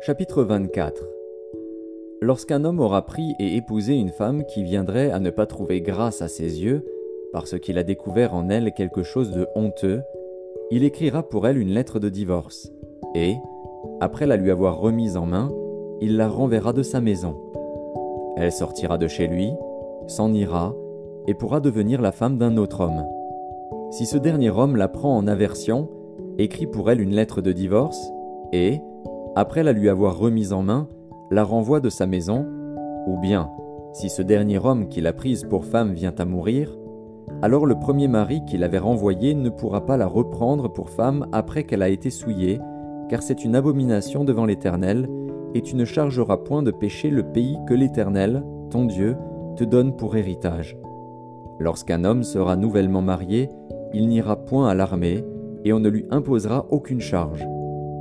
Chapitre 24 Lorsqu'un homme aura pris et épousé une femme qui viendrait à ne pas trouver grâce à ses yeux, parce qu'il a découvert en elle quelque chose de honteux, il écrira pour elle une lettre de divorce, et, après la lui avoir remise en main, il la renverra de sa maison. Elle sortira de chez lui, s'en ira, et pourra devenir la femme d'un autre homme. Si ce dernier homme la prend en aversion, écrit pour elle une lettre de divorce, et, après la lui avoir remise en main, la renvoie de sa maison, ou bien, si ce dernier homme qui l'a prise pour femme vient à mourir, alors le premier mari qui l'avait renvoyée ne pourra pas la reprendre pour femme après qu'elle a été souillée, car c'est une abomination devant l'Éternel, et tu ne chargeras point de péché le pays que l'Éternel, ton Dieu, te donne pour héritage. Lorsqu'un homme sera nouvellement marié, il n'ira point à l'armée, et on ne lui imposera aucune charge.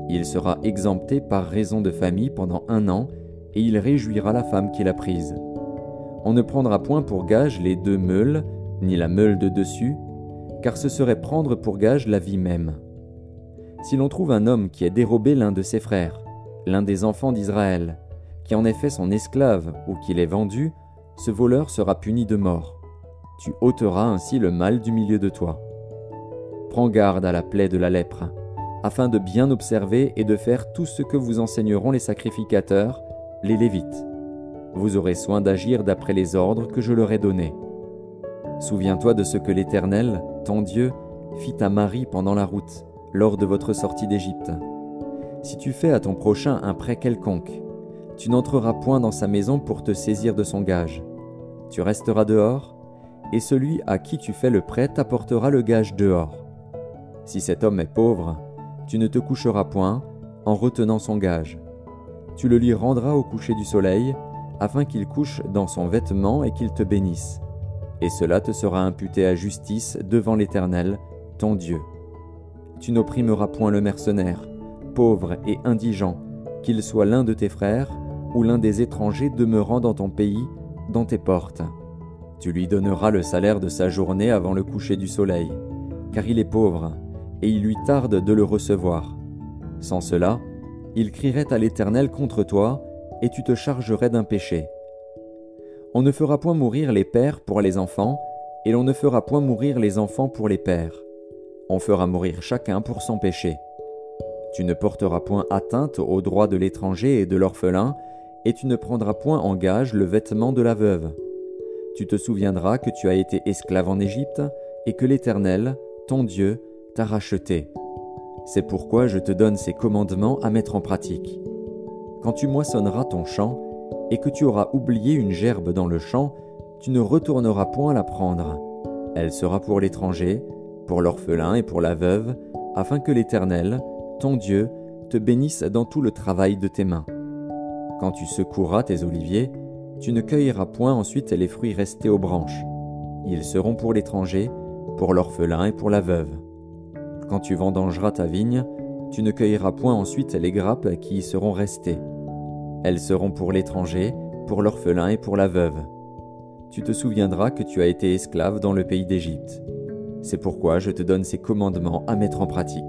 Il sera exempté par raison de famille pendant un an, et il réjouira la femme qu'il a prise. On ne prendra point pour gage les deux meules, ni la meule de dessus, car ce serait prendre pour gage la vie même. Si l'on trouve un homme qui a dérobé l'un de ses frères, l'un des enfants d'Israël, qui en est fait son esclave ou qui l'ait vendu, ce voleur sera puni de mort. Tu ôteras ainsi le mal du milieu de toi. Prends garde à la plaie de la lèpre afin de bien observer et de faire tout ce que vous enseigneront les sacrificateurs, les Lévites. Vous aurez soin d'agir d'après les ordres que je leur ai donnés. Souviens-toi de ce que l'Éternel, ton Dieu, fit à Marie pendant la route, lors de votre sortie d'Égypte. Si tu fais à ton prochain un prêt quelconque, tu n'entreras point dans sa maison pour te saisir de son gage. Tu resteras dehors, et celui à qui tu fais le prêt t'apportera le gage dehors. Si cet homme est pauvre, tu ne te coucheras point en retenant son gage. Tu le lui rendras au coucher du soleil, afin qu'il couche dans son vêtement et qu'il te bénisse. Et cela te sera imputé à justice devant l'Éternel, ton Dieu. Tu n'opprimeras point le mercenaire, pauvre et indigent, qu'il soit l'un de tes frères ou l'un des étrangers demeurant dans ton pays, dans tes portes. Tu lui donneras le salaire de sa journée avant le coucher du soleil, car il est pauvre et il lui tarde de le recevoir. Sans cela, il crierait à l'Éternel contre toi, et tu te chargerais d'un péché. On ne fera point mourir les pères pour les enfants, et l'on ne fera point mourir les enfants pour les pères. On fera mourir chacun pour son péché. Tu ne porteras point atteinte aux droits de l'étranger et de l'orphelin, et tu ne prendras point en gage le vêtement de la veuve. Tu te souviendras que tu as été esclave en Égypte, et que l'Éternel, ton Dieu, racheté. C'est pourquoi je te donne ces commandements à mettre en pratique. Quand tu moissonneras ton champ, et que tu auras oublié une gerbe dans le champ, tu ne retourneras point la prendre. Elle sera pour l'étranger, pour l'orphelin et pour la veuve, afin que l'Éternel, ton Dieu, te bénisse dans tout le travail de tes mains. Quand tu secoueras tes oliviers, tu ne cueilleras point ensuite les fruits restés aux branches. Ils seront pour l'étranger, pour l'orphelin et pour la veuve. Quand tu vendangeras ta vigne, tu ne cueilleras point ensuite les grappes qui y seront restées. Elles seront pour l'étranger, pour l'orphelin et pour la veuve. Tu te souviendras que tu as été esclave dans le pays d'Égypte. C'est pourquoi je te donne ces commandements à mettre en pratique.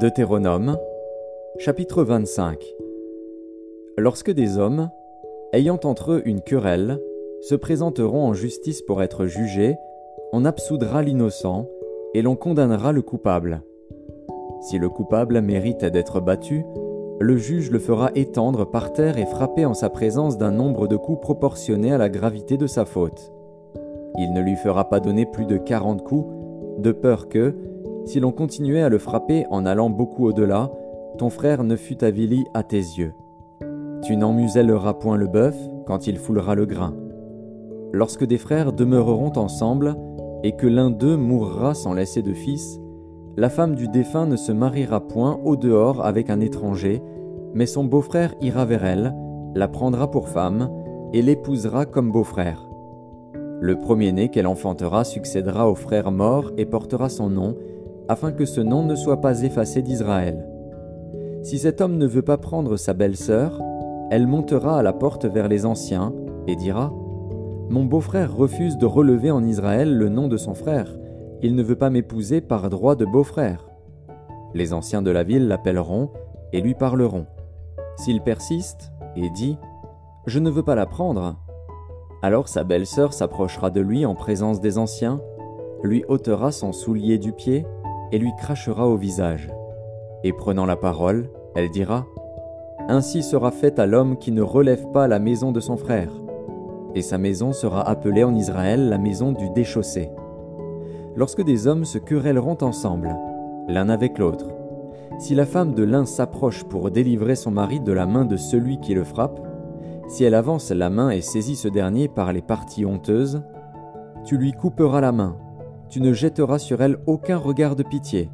Deutéronome, chapitre 25 Lorsque des hommes, ayant entre eux une querelle, se présenteront en justice pour être jugés, on absoudra l'innocent et l'on condamnera le coupable. Si le coupable mérite d'être battu, le juge le fera étendre par terre et frapper en sa présence d'un nombre de coups proportionné à la gravité de sa faute. Il ne lui fera pas donner plus de quarante coups, de peur que, si l'on continuait à le frapper en allant beaucoup au-delà, ton frère ne fût avili à tes yeux. Tu n'en muselleras point le bœuf quand il foulera le grain. Lorsque des frères demeureront ensemble, et que l'un d'eux mourra sans laisser de fils, la femme du défunt ne se mariera point au dehors avec un étranger, mais son beau-frère ira vers elle, la prendra pour femme, et l'épousera comme beau-frère. Le premier-né qu'elle enfantera succédera au frère mort et portera son nom, afin que ce nom ne soit pas effacé d'Israël. Si cet homme ne veut pas prendre sa belle-sœur, elle montera à la porte vers les anciens et dira Mon beau-frère refuse de relever en Israël le nom de son frère. Il ne veut pas m'épouser par droit de beau-frère. Les anciens de la ville l'appelleront et lui parleront. S'il persiste et dit Je ne veux pas la prendre, alors sa belle-sœur s'approchera de lui en présence des anciens, lui ôtera son soulier du pied et lui crachera au visage. Et prenant la parole, elle dira Ainsi sera fait à l'homme qui ne relève pas la maison de son frère, et sa maison sera appelée en Israël la maison du déchaussé. Lorsque des hommes se querelleront ensemble, l'un avec l'autre, si la femme de l'un s'approche pour délivrer son mari de la main de celui qui le frappe, si elle avance la main et saisit ce dernier par les parties honteuses, tu lui couperas la main, tu ne jetteras sur elle aucun regard de pitié.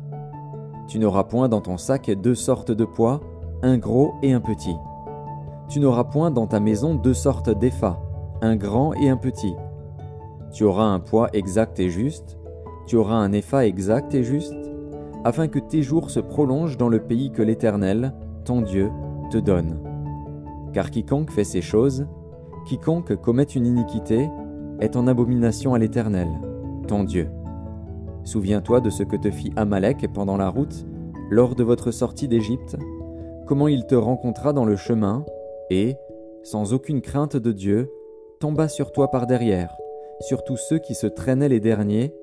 Tu n'auras point dans ton sac deux sortes de poids, un gros et un petit. Tu n'auras point dans ta maison deux sortes d'effats, un grand et un petit. Tu auras un poids exact et juste, tu auras un effa exact et juste, afin que tes jours se prolongent dans le pays que l'Éternel, ton Dieu, te donne. Car quiconque fait ces choses, quiconque commet une iniquité, est en abomination à l'Éternel, ton Dieu. Souviens-toi de ce que te fit Amalek pendant la route, lors de votre sortie d'Égypte, comment il te rencontra dans le chemin, et, sans aucune crainte de Dieu, tomba sur toi par derrière, sur tous ceux qui se traînaient les derniers,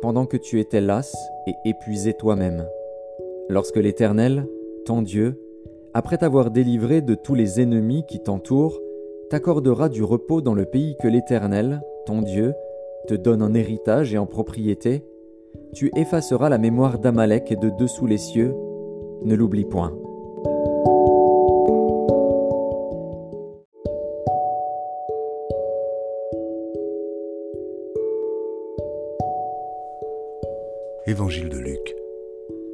pendant que tu étais las et épuisé toi-même. Lorsque l'Éternel, ton Dieu, après t'avoir délivré de tous les ennemis qui t'entourent, t'accordera du repos dans le pays que l'Éternel, ton Dieu, te donne en héritage et en propriété, tu effaceras la mémoire d'Amalek de dessous les cieux, ne l'oublie point. Évangile de Luc,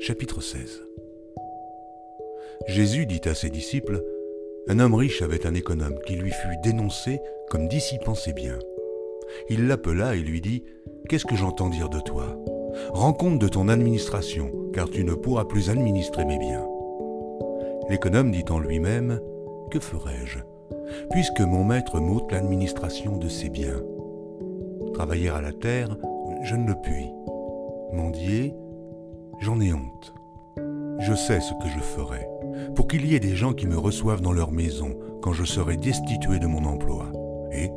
chapitre 16 Jésus dit à ses disciples, Un homme riche avait un économe qui lui fut dénoncé comme dissipant ses biens. Il l'appela et lui dit, Qu'est-ce que j'entends dire de toi? Rends compte de ton administration, car tu ne pourras plus administrer mes biens. L'économe dit en lui-même, Que ferai-je Puisque mon maître m'ôte l'administration de ses biens? Travailler à la terre, je ne le puis. Mendier, j'en ai honte. Je sais ce que je ferai, pour qu'il y ait des gens qui me reçoivent dans leur maison quand je serai destitué de mon emploi. Et,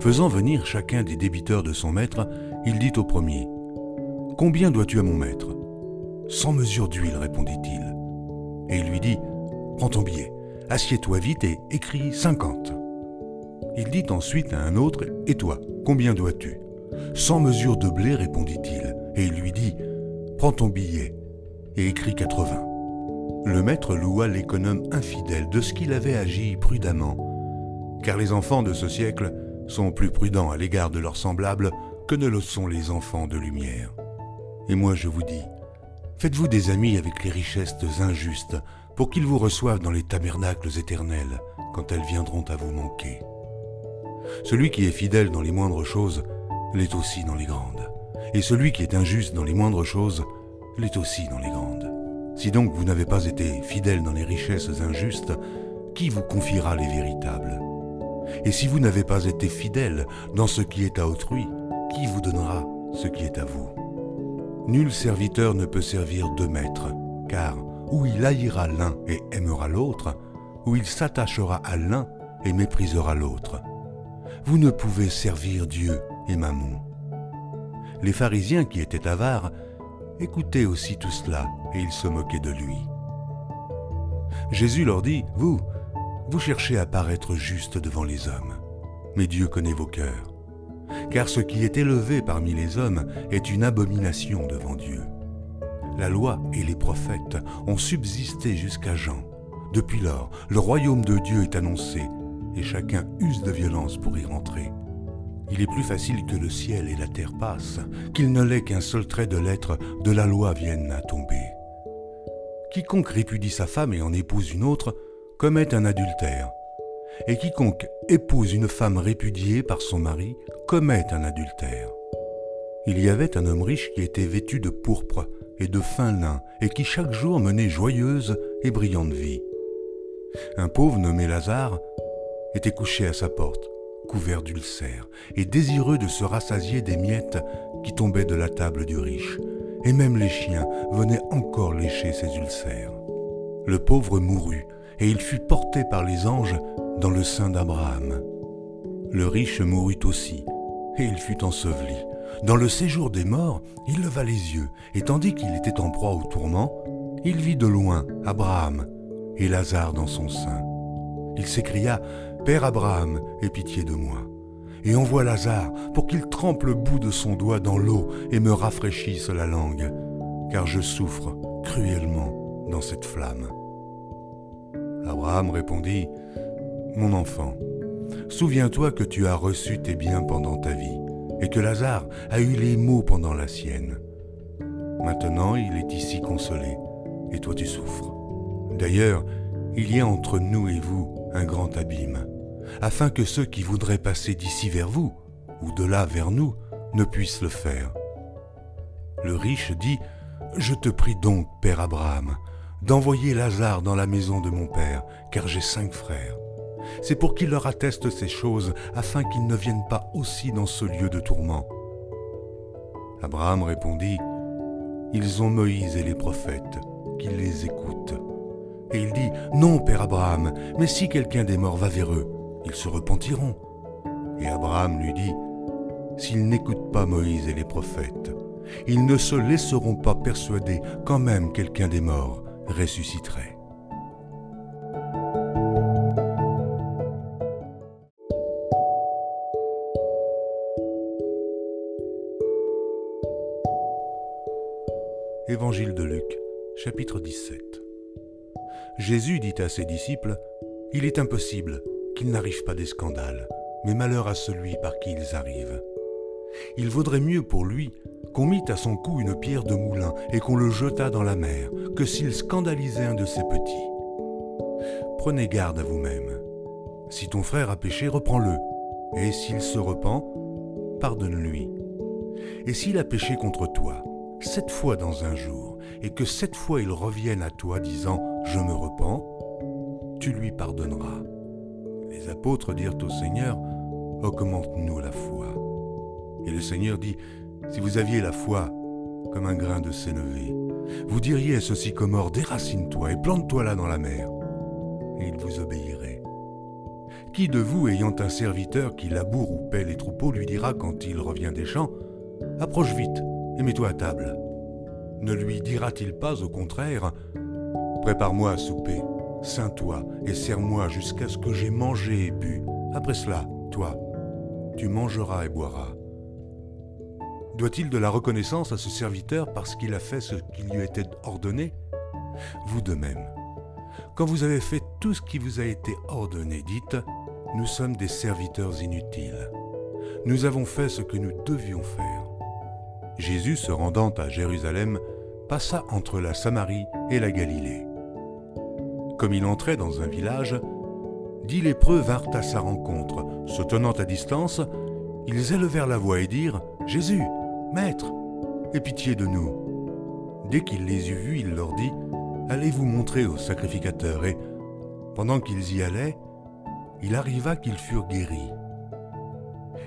faisant venir chacun des débiteurs de son maître, il dit au premier, Combien dois-tu à mon maître? Sans mesure d'huile, répondit-il. Et il lui dit, Prends ton billet, assieds-toi vite et écris cinquante. Il dit ensuite à un autre, Et toi, combien dois-tu? Sans mesure de blé, répondit-il. Et il lui dit, Prends ton billet et écrit 80. Le maître loua l'économe infidèle de ce qu'il avait agi prudemment, car les enfants de ce siècle sont plus prudents à l'égard de leurs semblables que ne le sont les enfants de lumière. Et moi je vous dis, faites-vous des amis avec les richesses injustes, pour qu'ils vous reçoivent dans les tabernacles éternels quand elles viendront à vous manquer. Celui qui est fidèle dans les moindres choses l'est aussi dans les grandes, et celui qui est injuste dans les moindres choses l'est aussi dans les grandes. Si donc vous n'avez pas été fidèle dans les richesses injustes, qui vous confiera les véritables? Et si vous n'avez pas été fidèle dans ce qui est à autrui, qui vous donnera ce qui est à vous? Nul serviteur ne peut servir deux maîtres, car ou il haïra l'un et aimera l'autre, ou il s'attachera à l'un et méprisera l'autre. Vous ne pouvez servir Dieu et Mammon. Les pharisiens qui étaient avares écoutaient aussi tout cela, et ils se moquaient de lui. Jésus leur dit, Vous, vous cherchez à paraître juste devant les hommes, mais Dieu connaît vos cœurs, car ce qui est élevé parmi les hommes est une abomination devant Dieu. La loi et les prophètes ont subsisté jusqu'à Jean. Depuis lors, le royaume de Dieu est annoncé, et chacun use de violence pour y rentrer. Il est plus facile que le ciel et la terre passent, qu'il ne l'est qu'un seul trait de lettre de la loi vienne à tomber. Quiconque répudie sa femme et en épouse une autre commet un adultère, et quiconque épouse une femme répudiée par son mari commet un adultère. Il y avait un homme riche qui était vêtu de pourpre et de fin lin, et qui chaque jour menait joyeuse et brillante vie. Un pauvre nommé Lazare était couché à sa porte couvert d'ulcères et désireux de se rassasier des miettes qui tombaient de la table du riche, et même les chiens venaient encore lécher ses ulcères. Le pauvre mourut, et il fut porté par les anges dans le sein d'Abraham. Le riche mourut aussi, et il fut enseveli. Dans le séjour des morts, il leva les yeux, et tandis qu'il était en proie au tourment, il vit de loin Abraham et Lazare dans son sein. Il s'écria, Père Abraham, aie pitié de moi, et envoie Lazare pour qu'il trempe le bout de son doigt dans l'eau et me rafraîchisse la langue, car je souffre cruellement dans cette flamme. Abraham répondit, Mon enfant, souviens-toi que tu as reçu tes biens pendant ta vie, et que Lazare a eu les maux pendant la sienne. Maintenant il est ici consolé, et toi tu souffres. D'ailleurs, il y a entre nous et vous un grand abîme, afin que ceux qui voudraient passer d'ici vers vous, ou de là vers nous, ne puissent le faire. Le riche dit, Je te prie donc, Père Abraham, d'envoyer Lazare dans la maison de mon Père, car j'ai cinq frères. C'est pour qu'il leur atteste ces choses, afin qu'ils ne viennent pas aussi dans ce lieu de tourment. Abraham répondit, Ils ont Moïse et les prophètes, qu'ils les écoutent. Et il dit, Non, Père Abraham, mais si quelqu'un des morts va vers eux, ils se repentiront. Et Abraham lui dit, S'ils n'écoutent pas Moïse et les prophètes, ils ne se laisseront pas persuader quand même quelqu'un des morts ressusciterait. Jésus dit à ses disciples, Il est impossible qu'il n'arrive pas des scandales, mais malheur à celui par qui ils arrivent. Il vaudrait mieux pour lui qu'on mit à son cou une pierre de moulin et qu'on le jetât dans la mer, que s'il scandalisait un de ses petits. Prenez garde à vous-même. Si ton frère a péché, reprends-le, et s'il se repent, pardonne-lui. Et s'il a péché contre toi, sept fois dans un jour, et que sept fois il revienne à toi disant ⁇ Je me repens ⁇ tu lui pardonneras. Les apôtres dirent au Seigneur Augmente-nous la foi. Et le Seigneur dit Si vous aviez la foi comme un grain de sénévé, vous diriez à ce sycomore Déracine-toi et plante-toi là dans la mer, et il vous obéirait. Qui de vous, ayant un serviteur qui laboure ou paie les troupeaux, lui dira quand il revient des champs Approche vite et mets-toi à table Ne lui dira-t-il pas au contraire Prépare-moi à souper, ceins-toi et sers-moi jusqu'à ce que j'ai mangé et bu. Après cela, toi, tu mangeras et boiras. Doit-il de la reconnaissance à ce serviteur parce qu'il a fait ce qui lui était ordonné? Vous de même. Quand vous avez fait tout ce qui vous a été ordonné, dites, nous sommes des serviteurs inutiles. Nous avons fait ce que nous devions faire. Jésus, se rendant à Jérusalem, passa entre la Samarie et la Galilée. Comme il entrait dans un village, dix lépreux vinrent à sa rencontre. Se tenant à distance, ils élevèrent la voix et dirent Jésus, Maître, aie pitié de nous. Dès qu'il les eut vus, il leur dit Allez vous montrer au sacrificateur. Et pendant qu'ils y allaient, il arriva qu'ils furent guéris.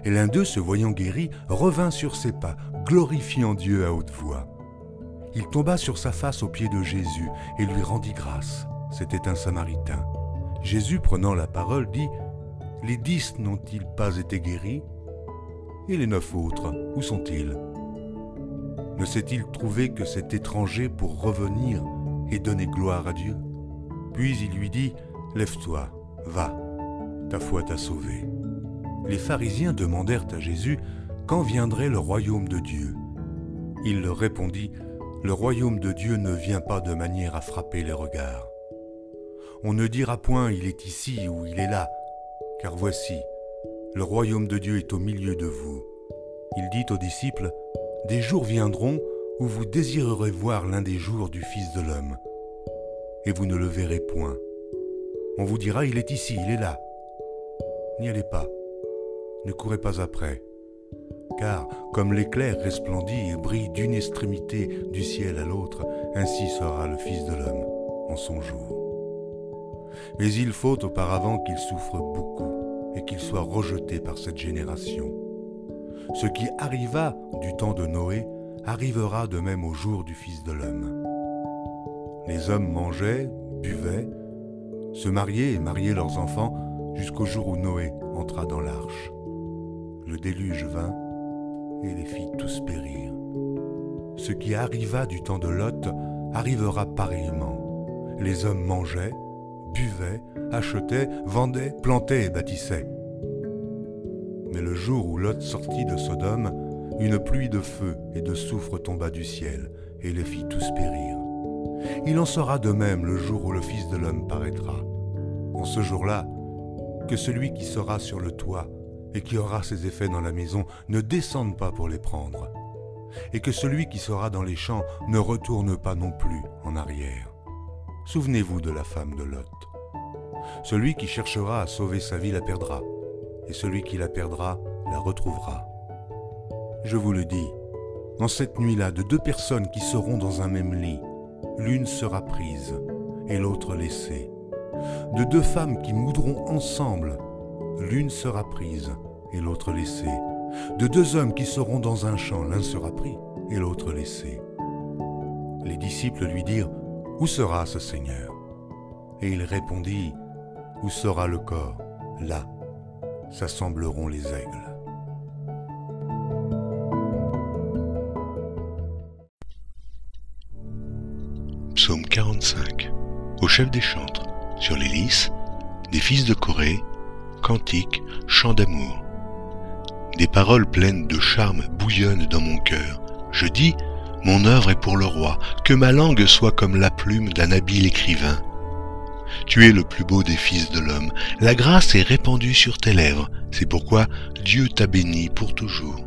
Et l'un d'eux, se voyant guéri, revint sur ses pas, glorifiant Dieu à haute voix. Il tomba sur sa face aux pieds de Jésus et lui rendit grâce. C'était un Samaritain. Jésus, prenant la parole, dit Les dix n'ont-ils pas été guéris? Et les neuf autres, où sont-ils? Ne s'est-il trouvé que cet étranger pour revenir et donner gloire à Dieu? Puis il lui dit Lève-toi, va, ta foi t'a sauvé. Les pharisiens demandèrent à Jésus quand viendrait le royaume de Dieu? Il leur répondit Le royaume de Dieu ne vient pas de manière à frapper les regards. On ne dira point il est ici ou il est là, car voici, le royaume de Dieu est au milieu de vous. Il dit aux disciples, Des jours viendront où vous désirerez voir l'un des jours du Fils de l'homme, et vous ne le verrez point. On vous dira, il est ici, il est là. N'y allez pas, ne courez pas après, car comme l'éclair resplendit et brille d'une extrémité du ciel à l'autre, ainsi sera le Fils de l'homme en son jour. Mais il faut auparavant qu'il souffre beaucoup et qu'il soit rejeté par cette génération. Ce qui arriva du temps de Noé arrivera de même au jour du Fils de l'homme. Les hommes mangeaient, buvaient, se mariaient et mariaient leurs enfants jusqu'au jour où Noé entra dans l'arche. Le déluge vint et les fit tous périr. Ce qui arriva du temps de Lot arrivera pareillement. Les hommes mangeaient, buvaient, achetaient, vendaient, plantaient et bâtissaient. Mais le jour où Lot sortit de Sodome, une pluie de feu et de soufre tomba du ciel et les fit tous périr. Il en sera de même le jour où le Fils de l'homme paraîtra. En ce jour-là, que celui qui sera sur le toit et qui aura ses effets dans la maison ne descende pas pour les prendre, et que celui qui sera dans les champs ne retourne pas non plus en arrière. Souvenez-vous de la femme de Lot. Celui qui cherchera à sauver sa vie la perdra, et celui qui la perdra la retrouvera. Je vous le dis, dans cette nuit-là, de deux personnes qui seront dans un même lit, l'une sera prise et l'autre laissée. De deux femmes qui moudront ensemble, l'une sera prise et l'autre laissée. De deux hommes qui seront dans un champ, l'un sera pris et l'autre laissé. Les disciples lui dirent, Où sera ce Seigneur? Et il répondit, Où sera le corps? Là s'assembleront les aigles. Psaume 45 Au chef des chantres, sur les lys, des fils de Corée, chants d'amour. Des paroles pleines de charme bouillonnent dans mon cœur. Je dis, mon œuvre est pour le roi, que ma langue soit comme la plume d'un habile écrivain. Tu es le plus beau des fils de l'homme, la grâce est répandue sur tes lèvres, c'est pourquoi Dieu t'a béni pour toujours.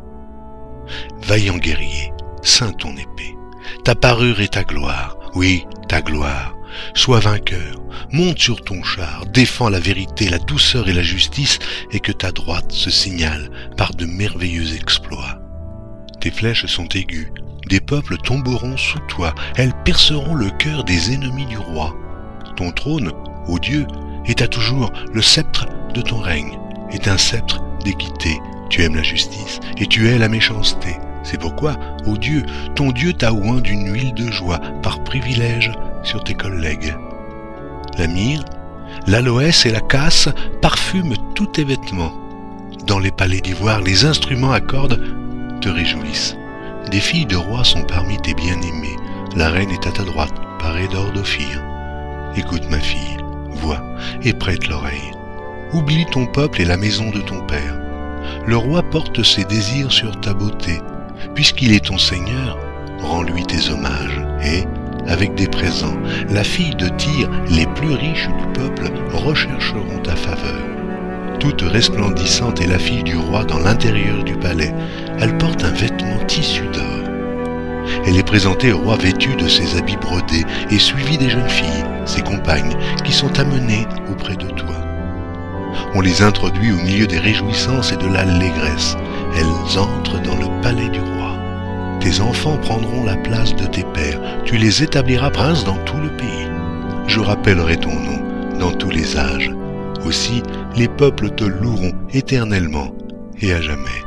Vaillant guerrier, saint ton épée, ta parure est ta gloire, oui, ta gloire. Sois vainqueur, monte sur ton char, défends la vérité, la douceur et la justice, et que ta droite se signale par de merveilleux exploits. Tes flèches sont aiguës, des peuples tomberont sous toi, elles perceront le cœur des ennemis du roi. Ton trône, ô Dieu, est à toujours le sceptre de ton règne, est un sceptre d'équité. Tu aimes la justice et tu hais la méchanceté. C'est pourquoi, ô Dieu, ton Dieu t'a oint d'une huile de joie par privilège sur tes collègues. La myrrhe, l'aloès et la casse parfument tous tes vêtements. Dans les palais d'ivoire, les instruments à cordes te réjouissent. Des filles de rois sont parmi tes bien-aimés. La reine est à ta droite, parée d'or d'Ophir. Écoute ma fille, vois et prête l'oreille. Oublie ton peuple et la maison de ton père. Le roi porte ses désirs sur ta beauté. Puisqu'il est ton Seigneur, rends-lui tes hommages et, avec des présents, la fille de Tyr, les plus riches du peuple, rechercheront ta faveur. Toute resplendissante est la fille du roi dans l'intérieur du palais. Elle porte un vêtement tissu d'or. Elle est présentée au roi vêtue de ses habits brodés et suivie des jeunes filles, ses compagnes, qui sont amenées auprès de toi. On les introduit au milieu des réjouissances et de l'allégresse. Elles entrent dans le palais du roi. Tes enfants prendront la place de tes pères. Tu les établiras princes dans tout le pays. Je rappellerai ton nom dans tous les âges. Aussi, les peuples te loueront éternellement et à jamais.